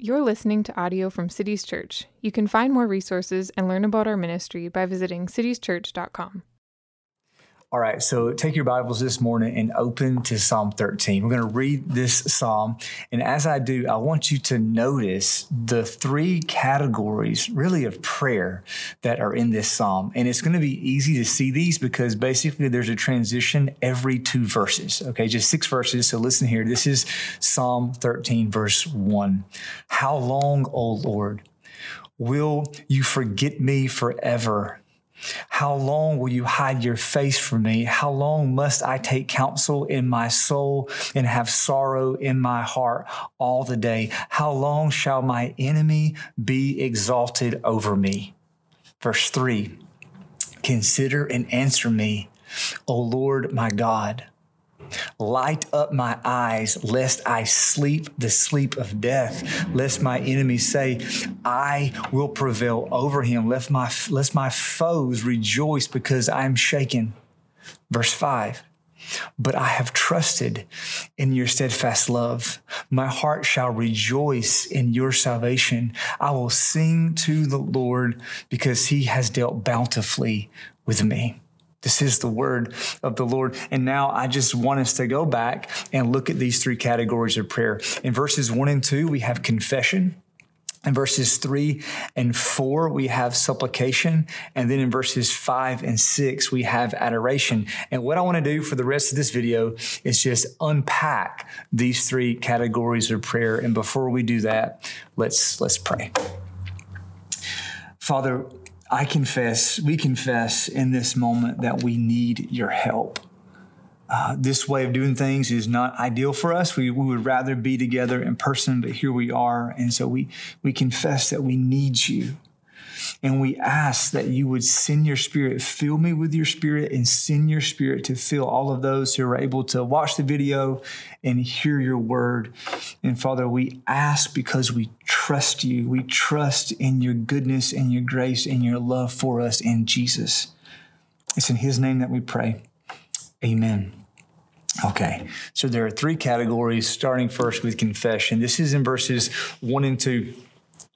You're listening to audio from Cities Church. You can find more resources and learn about our ministry by visiting citieschurch.com. All right, so take your Bibles this morning and open to Psalm 13. We're going to read this psalm. And as I do, I want you to notice the three categories, really, of prayer that are in this psalm. And it's going to be easy to see these because basically there's a transition every two verses. Okay, just six verses. So listen here. This is Psalm 13, verse 1. How long, O Lord, will you forget me forever? How long will you hide your face from me? How long must I take counsel in my soul and have sorrow in my heart all the day? How long shall my enemy be exalted over me? Verse 3 Consider and answer me, O Lord my God. Light up my eyes, lest I sleep the sleep of death, lest my enemies say, I will prevail over him, lest my, lest my foes rejoice because I am shaken. Verse 5 But I have trusted in your steadfast love. My heart shall rejoice in your salvation. I will sing to the Lord because he has dealt bountifully with me. This is the word of the Lord. And now I just want us to go back and look at these three categories of prayer. In verses one and two, we have confession. In verses three and four, we have supplication. And then in verses five and six, we have adoration. And what I want to do for the rest of this video is just unpack these three categories of prayer. And before we do that, let's, let's pray. Father, I confess, we confess in this moment that we need your help. Uh, this way of doing things is not ideal for us. We, we would rather be together in person, but here we are. And so we, we confess that we need you. And we ask that you would send your spirit, fill me with your spirit, and send your spirit to fill all of those who are able to watch the video and hear your word. And Father, we ask because we trust you. We trust in your goodness and your grace and your love for us in Jesus. It's in his name that we pray. Amen. Okay, so there are three categories, starting first with confession. This is in verses one and two.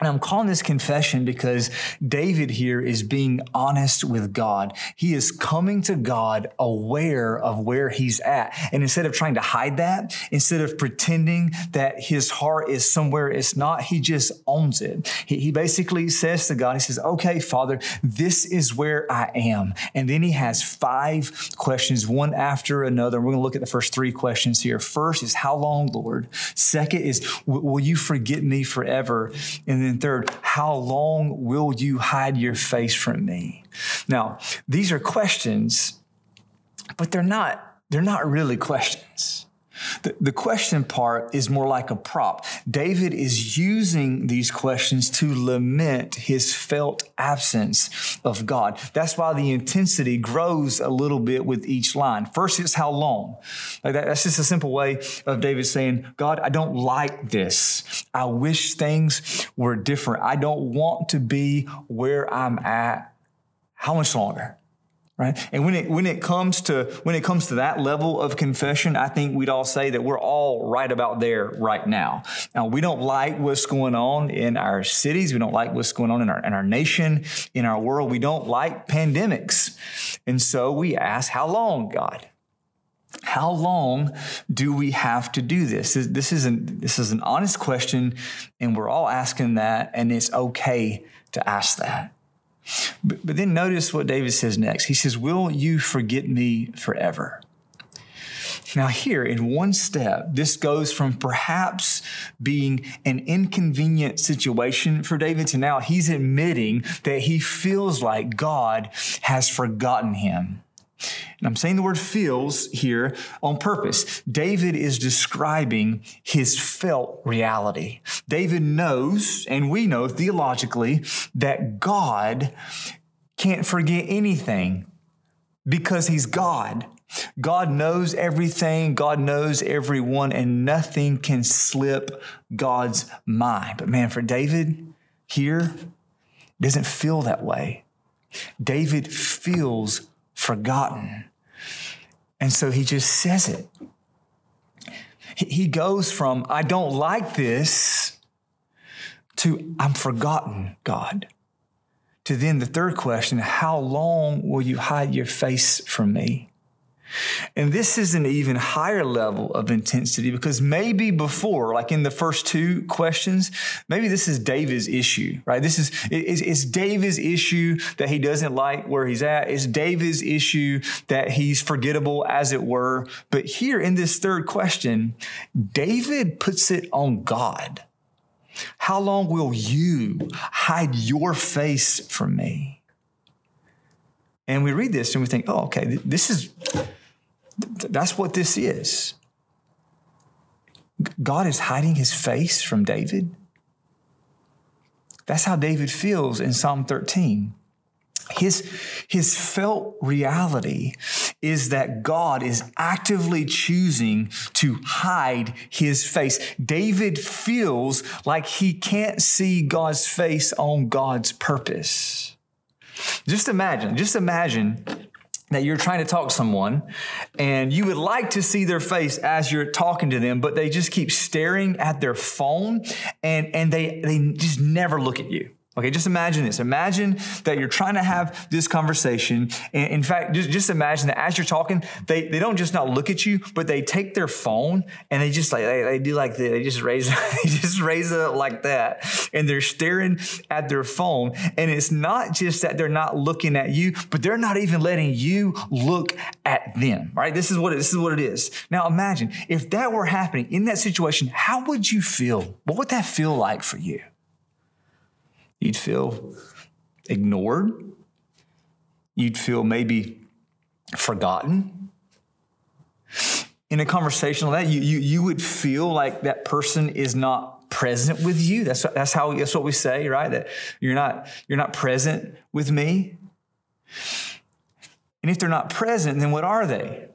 And I'm calling this confession because David here is being honest with God. He is coming to God aware of where he's at. And instead of trying to hide that, instead of pretending that his heart is somewhere it's not, he just owns it. He, he basically says to God, he says, okay, Father, this is where I am. And then he has five questions, one after another. We're going to look at the first three questions here. First is, how long, Lord? Second is, will you forget me forever? And then third, how long will you hide your face from me? Now, these are questions, but they're not, they're not really questions. The, the question part is more like a prop. David is using these questions to lament his felt absence of God. That's why the intensity grows a little bit with each line. First, it's how long. Like that, that's just a simple way of David saying, God, I don't like this. I wish things were different. I don't want to be where I'm at. How much longer? Right? And when it when it comes to when it comes to that level of confession i think we'd all say that we're all right about there right now. Now we don't like what's going on in our cities. We don't like what's going on in our in our nation in our world. We don't like pandemics. And so we ask how long god? How long do we have to do this? This is an, this is an honest question, and we're all asking that, and it's okay to ask that. But, but then notice what David says next. He says, Will you forget me forever? Now, here in one step, this goes from perhaps being an inconvenient situation for David to now he's admitting that he feels like God has forgotten him. And I'm saying the word feels here on purpose. David is describing his felt reality. David knows, and we know theologically, that God can't forget anything because he's God. God knows everything, God knows everyone, and nothing can slip God's mind. But man, for David here, it doesn't feel that way. David feels forgotten. And so he just says it. He goes from, I don't like this, to I'm forgotten, God. To then the third question, how long will you hide your face from me? And this is an even higher level of intensity because maybe before, like in the first two questions, maybe this is David's issue, right? This is it's, it's David's issue that he doesn't like where he's at. It's David's issue that he's forgettable, as it were. But here in this third question, David puts it on God. How long will you hide your face from me? And we read this and we think, oh, okay, this is that's what this is. God is hiding his face from David. That's how David feels in Psalm 13. His, his felt reality is that God is actively choosing to hide his face. David feels like he can't see God's face on God's purpose. Just imagine, just imagine that you're trying to talk to someone and you would like to see their face as you're talking to them, but they just keep staring at their phone and, and they, they just never look at you. Okay, just imagine this. Imagine that you're trying to have this conversation. And in fact, just, just imagine that as you're talking, they, they don't just not look at you, but they take their phone and they just like, they, they do like this. They just raise, they just raise it up like that. And they're staring at their phone. And it's not just that they're not looking at you, but they're not even letting you look at them, right? This is what it, this is what it is. Now imagine if that were happening in that situation, how would you feel? What would that feel like for you? You'd feel ignored. You'd feel maybe forgotten. In a conversation like that, you, you, you would feel like that person is not present with you. That's, that's how that's what we say, right? That you're not, you're not present with me. And if they're not present, then what are they?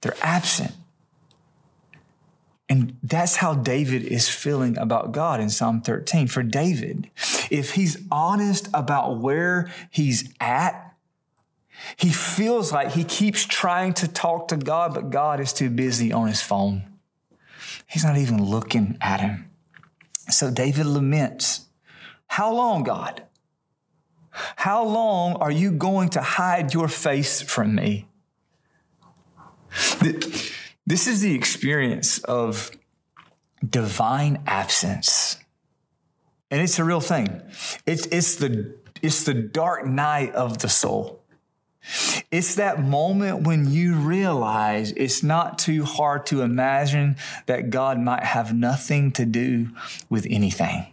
They're absent. And that's how David is feeling about God in Psalm 13. For David, if he's honest about where he's at, he feels like he keeps trying to talk to God, but God is too busy on his phone. He's not even looking at him. So David laments, How long, God? How long are you going to hide your face from me? This is the experience of divine absence. And it's a real thing. It's, it's, the, it's the dark night of the soul. It's that moment when you realize it's not too hard to imagine that God might have nothing to do with anything.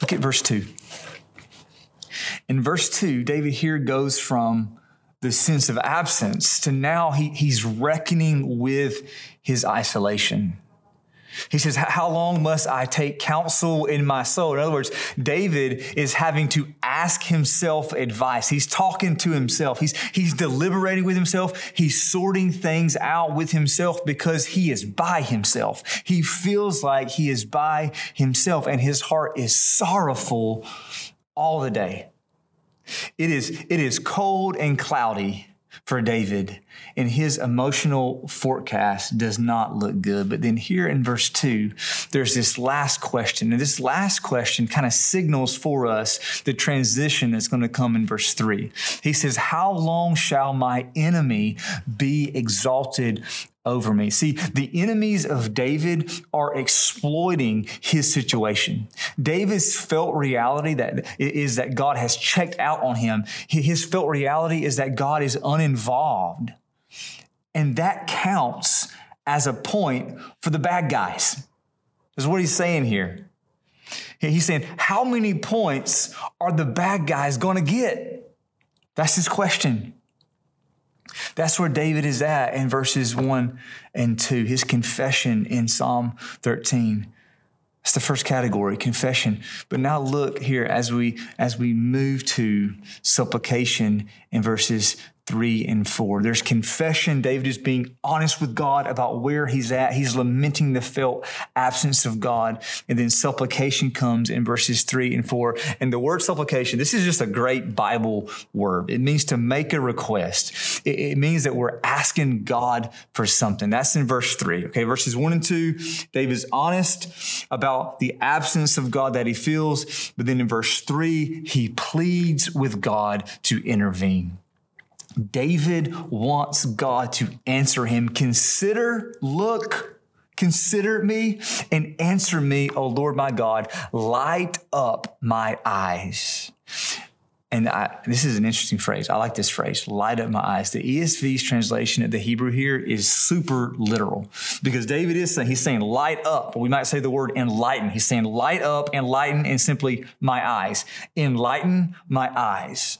Look at verse 2. In verse 2, David here goes from the sense of absence to now he, he's reckoning with his isolation. He says, How long must I take counsel in my soul? In other words, David is having to ask himself advice. He's talking to himself. He's, he's deliberating with himself. He's sorting things out with himself because he is by himself. He feels like he is by himself and his heart is sorrowful all the day. It is, it is cold and cloudy for David, and his emotional forecast does not look good. But then here in verse 2, there's this last question. And this last question kind of signals for us the transition that's going to come in verse 3. He says, How long shall my enemy be exalted over me. See, the enemies of David are exploiting his situation. David's felt reality that is that God has checked out on him. His felt reality is that God is uninvolved. And that counts as a point for the bad guys. Is what he's saying here. He's saying, how many points are the bad guys going to get? That's his question. That's where David is at in verses 1 and 2, his confession in Psalm 13. That's the first category, confession. But now look here as we as we move to supplication in verses three and four. There's confession. David is being honest with God about where he's at. He's lamenting the felt absence of God. And then supplication comes in verses three and four. And the word supplication, this is just a great Bible word. It means to make a request. It, it means that we're asking God for something. That's in verse three. Okay. Verses one and two, David's honest about the absence of God that he feels. But then in verse three, he pleads with God to intervene. David wants God to answer him. Consider, look, consider me and answer me, O Lord my God. Light up my eyes. And I, this is an interesting phrase. I like this phrase, light up my eyes. The ESV's translation of the Hebrew here is super literal because David is saying, he's saying light up. We might say the word enlighten. He's saying light up, enlighten, and simply my eyes. Enlighten my eyes.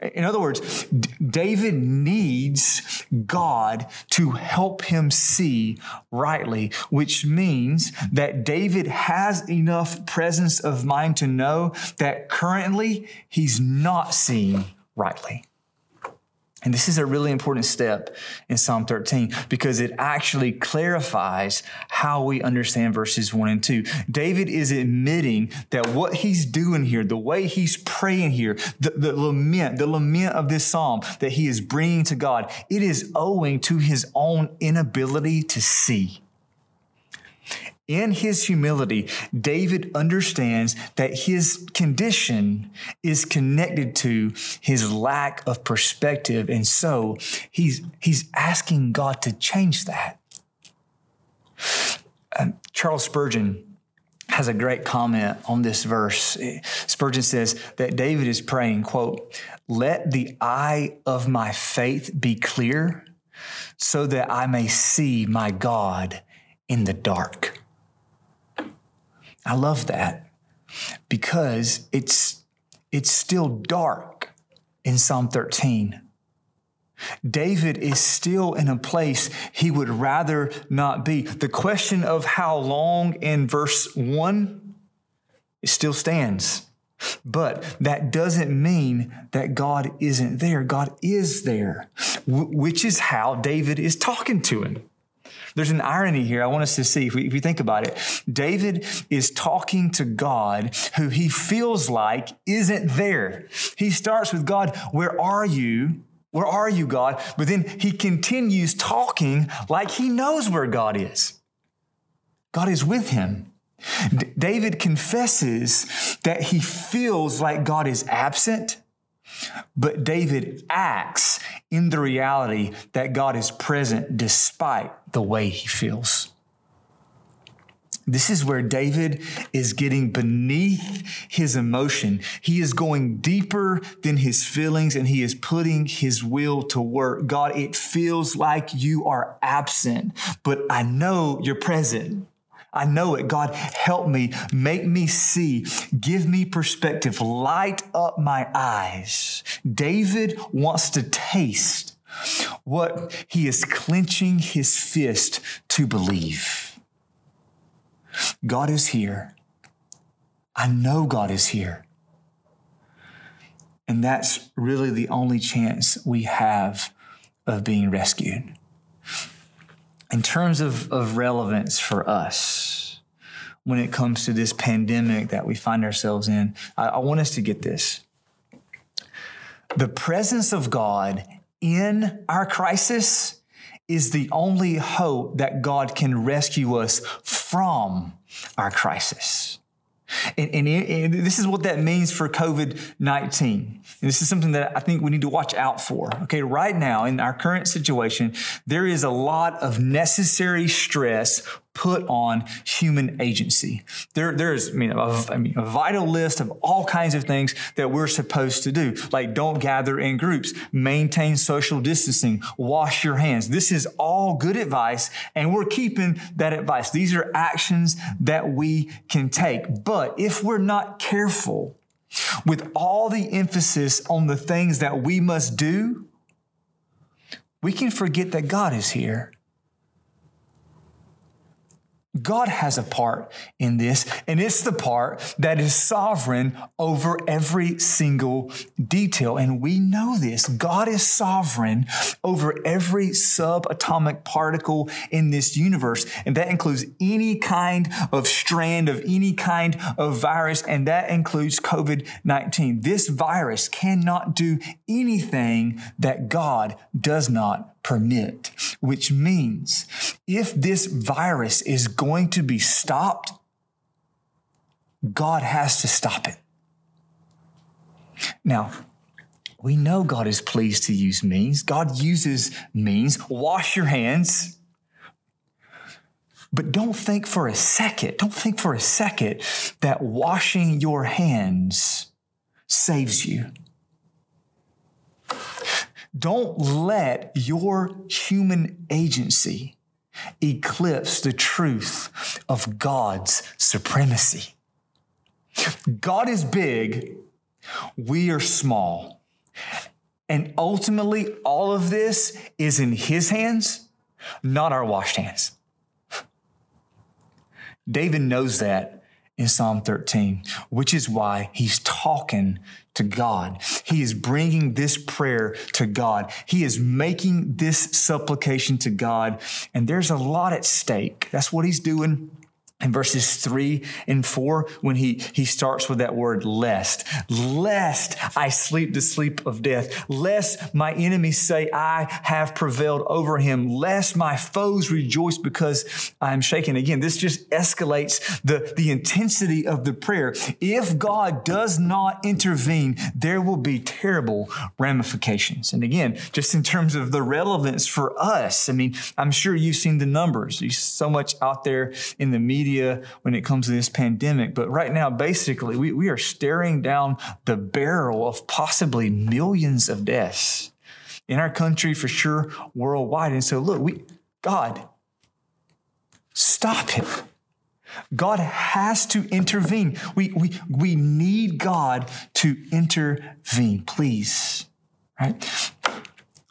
In other words, David needs God to help him see rightly, which means that David has enough presence of mind to know that currently he's not seeing rightly. And this is a really important step in Psalm 13 because it actually clarifies how we understand verses 1 and 2. David is admitting that what he's doing here, the way he's praying here, the, the lament, the lament of this psalm that he is bringing to God, it is owing to his own inability to see. In his humility, David understands that his condition is connected to his lack of perspective. And so he's, he's asking God to change that. Um, Charles Spurgeon has a great comment on this verse. Spurgeon says that David is praying, quote, let the eye of my faith be clear so that I may see my God in the dark. I love that because it's, it's still dark in Psalm 13. David is still in a place he would rather not be. The question of how long in verse 1 it still stands. But that doesn't mean that God isn't there. God is there, which is how David is talking to him. There's an irony here I want us to see if we, if think about it. David is talking to God who he feels like isn't there. He starts with God, Where are you? Where are you, God? But then he continues talking like he knows where God is. God is with him. D- David confesses that he feels like God is absent but David acts in the reality that God is present despite the way he feels. This is where David is getting beneath his emotion. He is going deeper than his feelings and he is putting his will to work. God, it feels like you are absent, but I know you're present. I know it. God, help me, make me see, give me perspective, light up my eyes. David wants to taste what he is clenching his fist to believe. God is here. I know God is here. And that's really the only chance we have of being rescued in terms of, of relevance for us when it comes to this pandemic that we find ourselves in, I, I want us to get this. The presence of God in our crisis is the only hope that God can rescue us from our crisis. And, and, and, this is what that means for COVID 19. This is something that I think we need to watch out for. Okay, right now in our current situation, there is a lot of necessary stress put on human agency. There, there's, I mean, a, I mean, a vital list of all kinds of things that we're supposed to do, like don't gather in groups, maintain social distancing, wash your hands. This is all good advice, and we're keeping that advice. These are actions that we can take. But if we're not careful with all the emphasis on the things that we must do, we can forget that God is here God has a part in this, and it's the part that is sovereign over every single detail. And we know this. God is sovereign over every subatomic particle in this universe. And that includes any kind of strand of any kind of virus, and that includes COVID 19. This virus cannot do anything that God does not permit, which means if this virus is going to be stopped, God has to stop it. Now, we know God is pleased to use means. God uses means. Wash your hands. But don't think for a second, don't think for a second that washing your hands saves you. Don't let your human agency eclipse the truth of God's supremacy. God is big, we are small. And ultimately, all of this is in His hands, not our washed hands. David knows that in Psalm 13, which is why he's talking to God. He is bringing this prayer to God. He is making this supplication to God. And there's a lot at stake. That's what he's doing in verses three and four when he, he starts with that word lest. Lest I sleep the sleep of death. Lest my enemies say I have prevailed over him. Lest my foes rejoice because I am shaken. Again, this just escalates the, the intensity of the prayer. If God does not intervene, there will be terrible ramifications. And again, just in terms of the relevance for us, I mean, I'm sure you've seen the numbers. There's so much out there in the media media when it comes to this pandemic. But right now, basically, we, we are staring down the barrel of possibly millions of deaths in our country, for sure, worldwide. And so, look, we, God, stop it. God has to intervene. We, we, we need God to intervene, please. Right?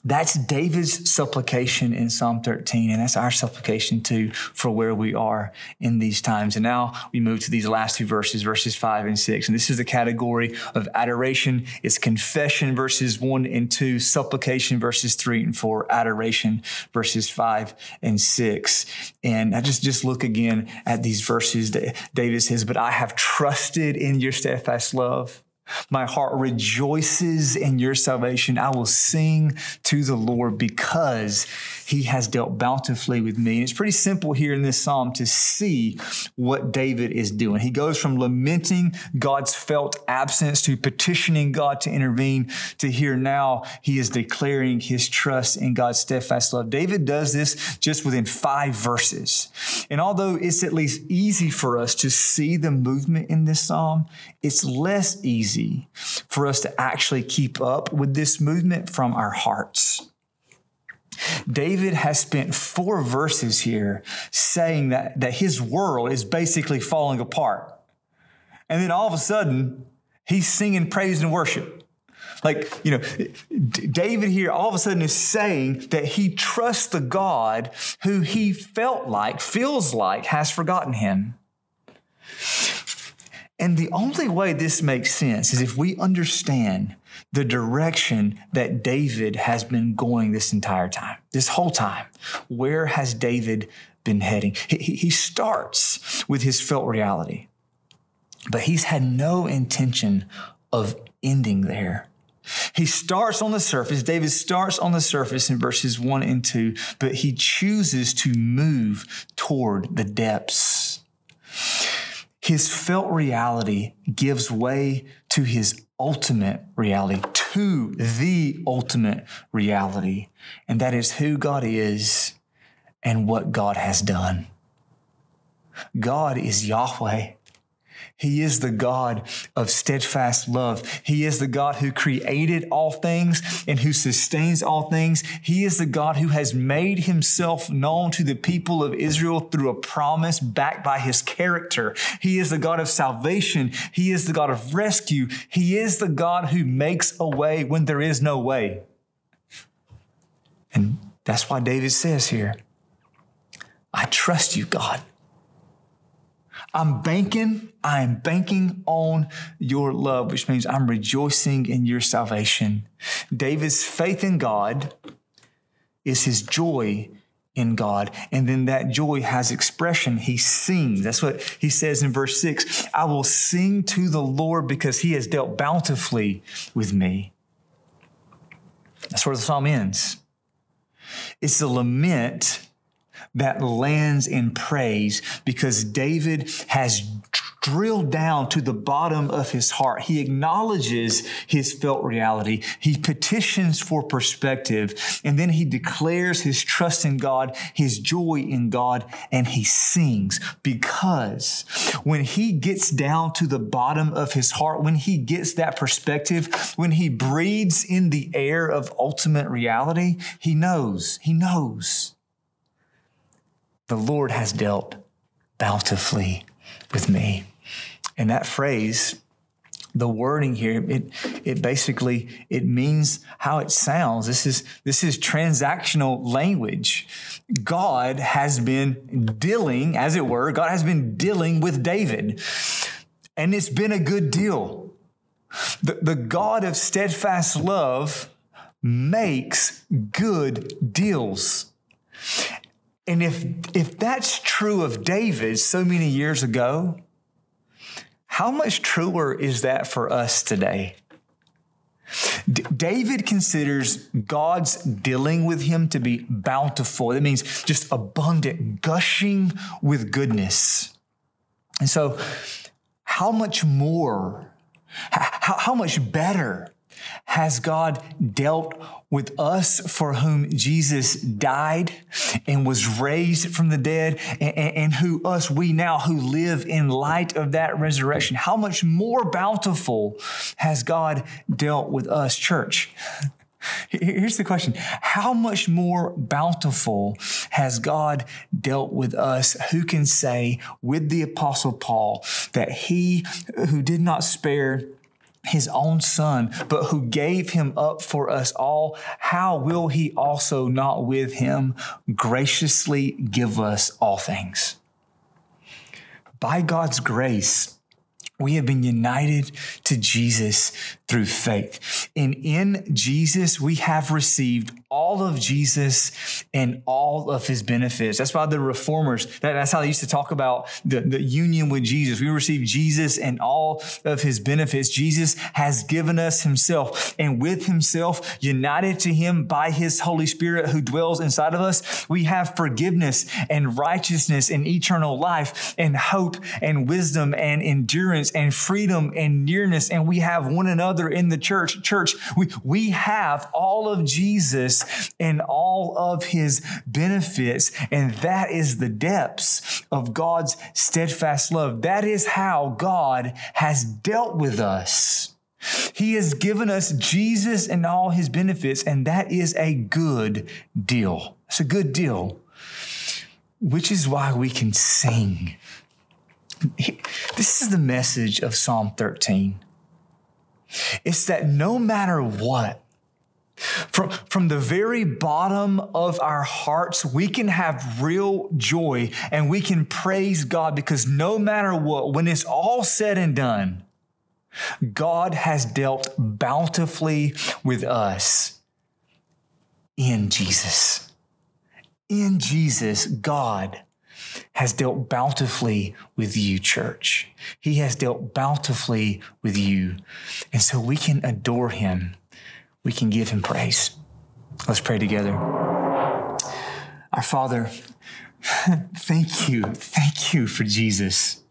That's David's supplication in Psalm 13, and that's our supplication too for where we are in these times. And now we move to these last two verses, verses five and six. And this is the category of adoration. It's confession, verses one and two, supplication, verses three and four, adoration, verses five and six. And I just, just look again at these verses. that David says, But I have trusted in your steadfast love. My heart rejoices in your salvation. I will sing to the Lord because he has dealt bountifully with me. And it's pretty simple here in this psalm to see what David is doing. He goes from lamenting God's felt absence to petitioning God to intervene to here now he is declaring his trust in God's steadfast love. David does this just within five verses. And although it's at least easy for us to see the movement in this psalm, it's less easy for us to actually keep up with this movement from our hearts. David has spent four verses here saying that, that his world is basically falling apart. And then all of a sudden, he's singing praise and worship. Like, you know, David here all of a sudden is saying that he trusts the God who he felt like, feels like, has forgotten him. And the only way this makes sense is if we understand the direction that David has been going this entire time, this whole time. Where has David been heading? He, he starts with his felt reality, but he's had no intention of ending there. He starts on the surface. David starts on the surface in verses one and two, but he chooses to move toward the depths. His felt reality gives way to his ultimate reality, to the ultimate reality. And that is who God is and what God has done. God is Yahweh. He is the God of steadfast love. He is the God who created all things and who sustains all things. He is the God who has made himself known to the people of Israel through a promise backed by his character. He is the God of salvation. He is the God of rescue. He is the God who makes a way when there is no way. And that's why David says here, I trust you, God. I'm banking, I am banking on your love, which means I'm rejoicing in your salvation. David's faith in God is his joy in God. And then that joy has expression. He sings. That's what he says in verse six. I will sing to the Lord because he has dealt bountifully with me. That's where the psalm ends. It's a lament that lands in praise because David has drilled down to the bottom of his heart. He acknowledges his felt reality. He petitions for perspective and then he declares his trust in God, his joy in God, and he sings because when he gets down to the bottom of his heart, when he gets that perspective, when he breathes in the air of ultimate reality, he knows, he knows the Lord has dealt bountifully with me. And that phrase, the wording here, it, it basically, it means how it sounds. This is, this is transactional language. God has been dealing, as it were, God has been dealing with David. And it's been a good deal. The, the God of steadfast love makes good deals. And if, if that's true of David so many years ago, how much truer is that for us today? D- David considers God's dealing with him to be bountiful. That means just abundant, gushing with goodness. And so, how much more, how, how much better has God dealt with us for whom Jesus died and was raised from the dead and, and, who us we now who live in light of that resurrection? How much more bountiful has God dealt with us church? Here's the question. How much more bountiful has God dealt with us? Who can say with the Apostle Paul that he who did not spare his own son, but who gave him up for us all, how will he also not with him graciously give us all things? By God's grace, we have been united to Jesus through faith. And in Jesus, we have received all of Jesus and all of his benefits. That's why the reformers, that, that's how they used to talk about the, the union with Jesus. We receive Jesus and all of his benefits. Jesus has given us himself and with himself, united to him by his Holy Spirit who dwells inside of us, we have forgiveness and righteousness and eternal life and hope and wisdom and endurance and freedom and nearness. And we have one another in the church. Church, we, we have all of Jesus and all of his benefits. And that is the depths of God's steadfast love. That is how God has dealt with us. He has given us Jesus and all his benefits, and that is a good deal. It's a good deal, which is why we can sing. This is the message of Psalm 13. It's that no matter what, from, from the very bottom of our hearts, we can have real joy and we can praise God because no matter what, when it's all said and done, God has dealt bountifully with us in Jesus. In Jesus, God has dealt bountifully with you, church. He has dealt bountifully with you. And so we can adore him we can give him praise. Let's pray together. Our Father, thank you. Thank you for Jesus.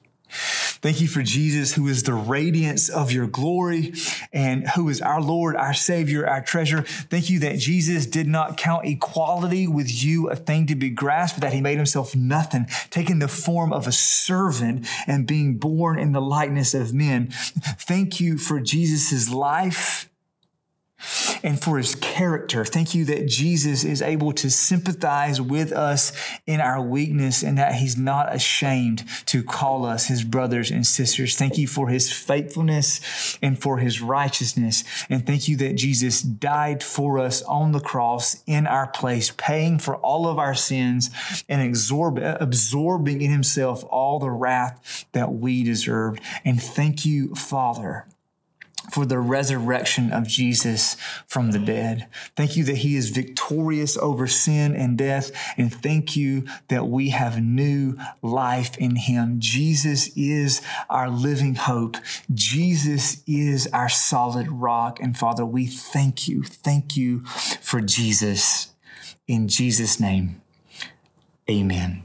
Thank you for Jesus, who is the radiance of your glory and who is our Lord, our Savior, our treasure. Thank you that Jesus did not count equality with you a thing to be grasped, that he made himself nothing, taking the form of a servant and being born in the likeness of men. Thank you for Jesus' life and for his character. Thank you that Jesus is able to sympathize with us in our weakness and that he's not ashamed to call us his brothers and sisters. Thank you for his faithfulness and for his righteousness. And thank you that Jesus died for us on the cross in our place, paying for all of our sins and absorb, absorbing in himself all the wrath that we deserved. And thank you, Father, for the resurrection of Jesus from the dead. Thank you that he is victorious over sin and death. And thank you that we have new life in him. Jesus is our living hope. Jesus is our solid rock. And Father, we thank you. Thank you for Jesus. In Jesus' name, amen.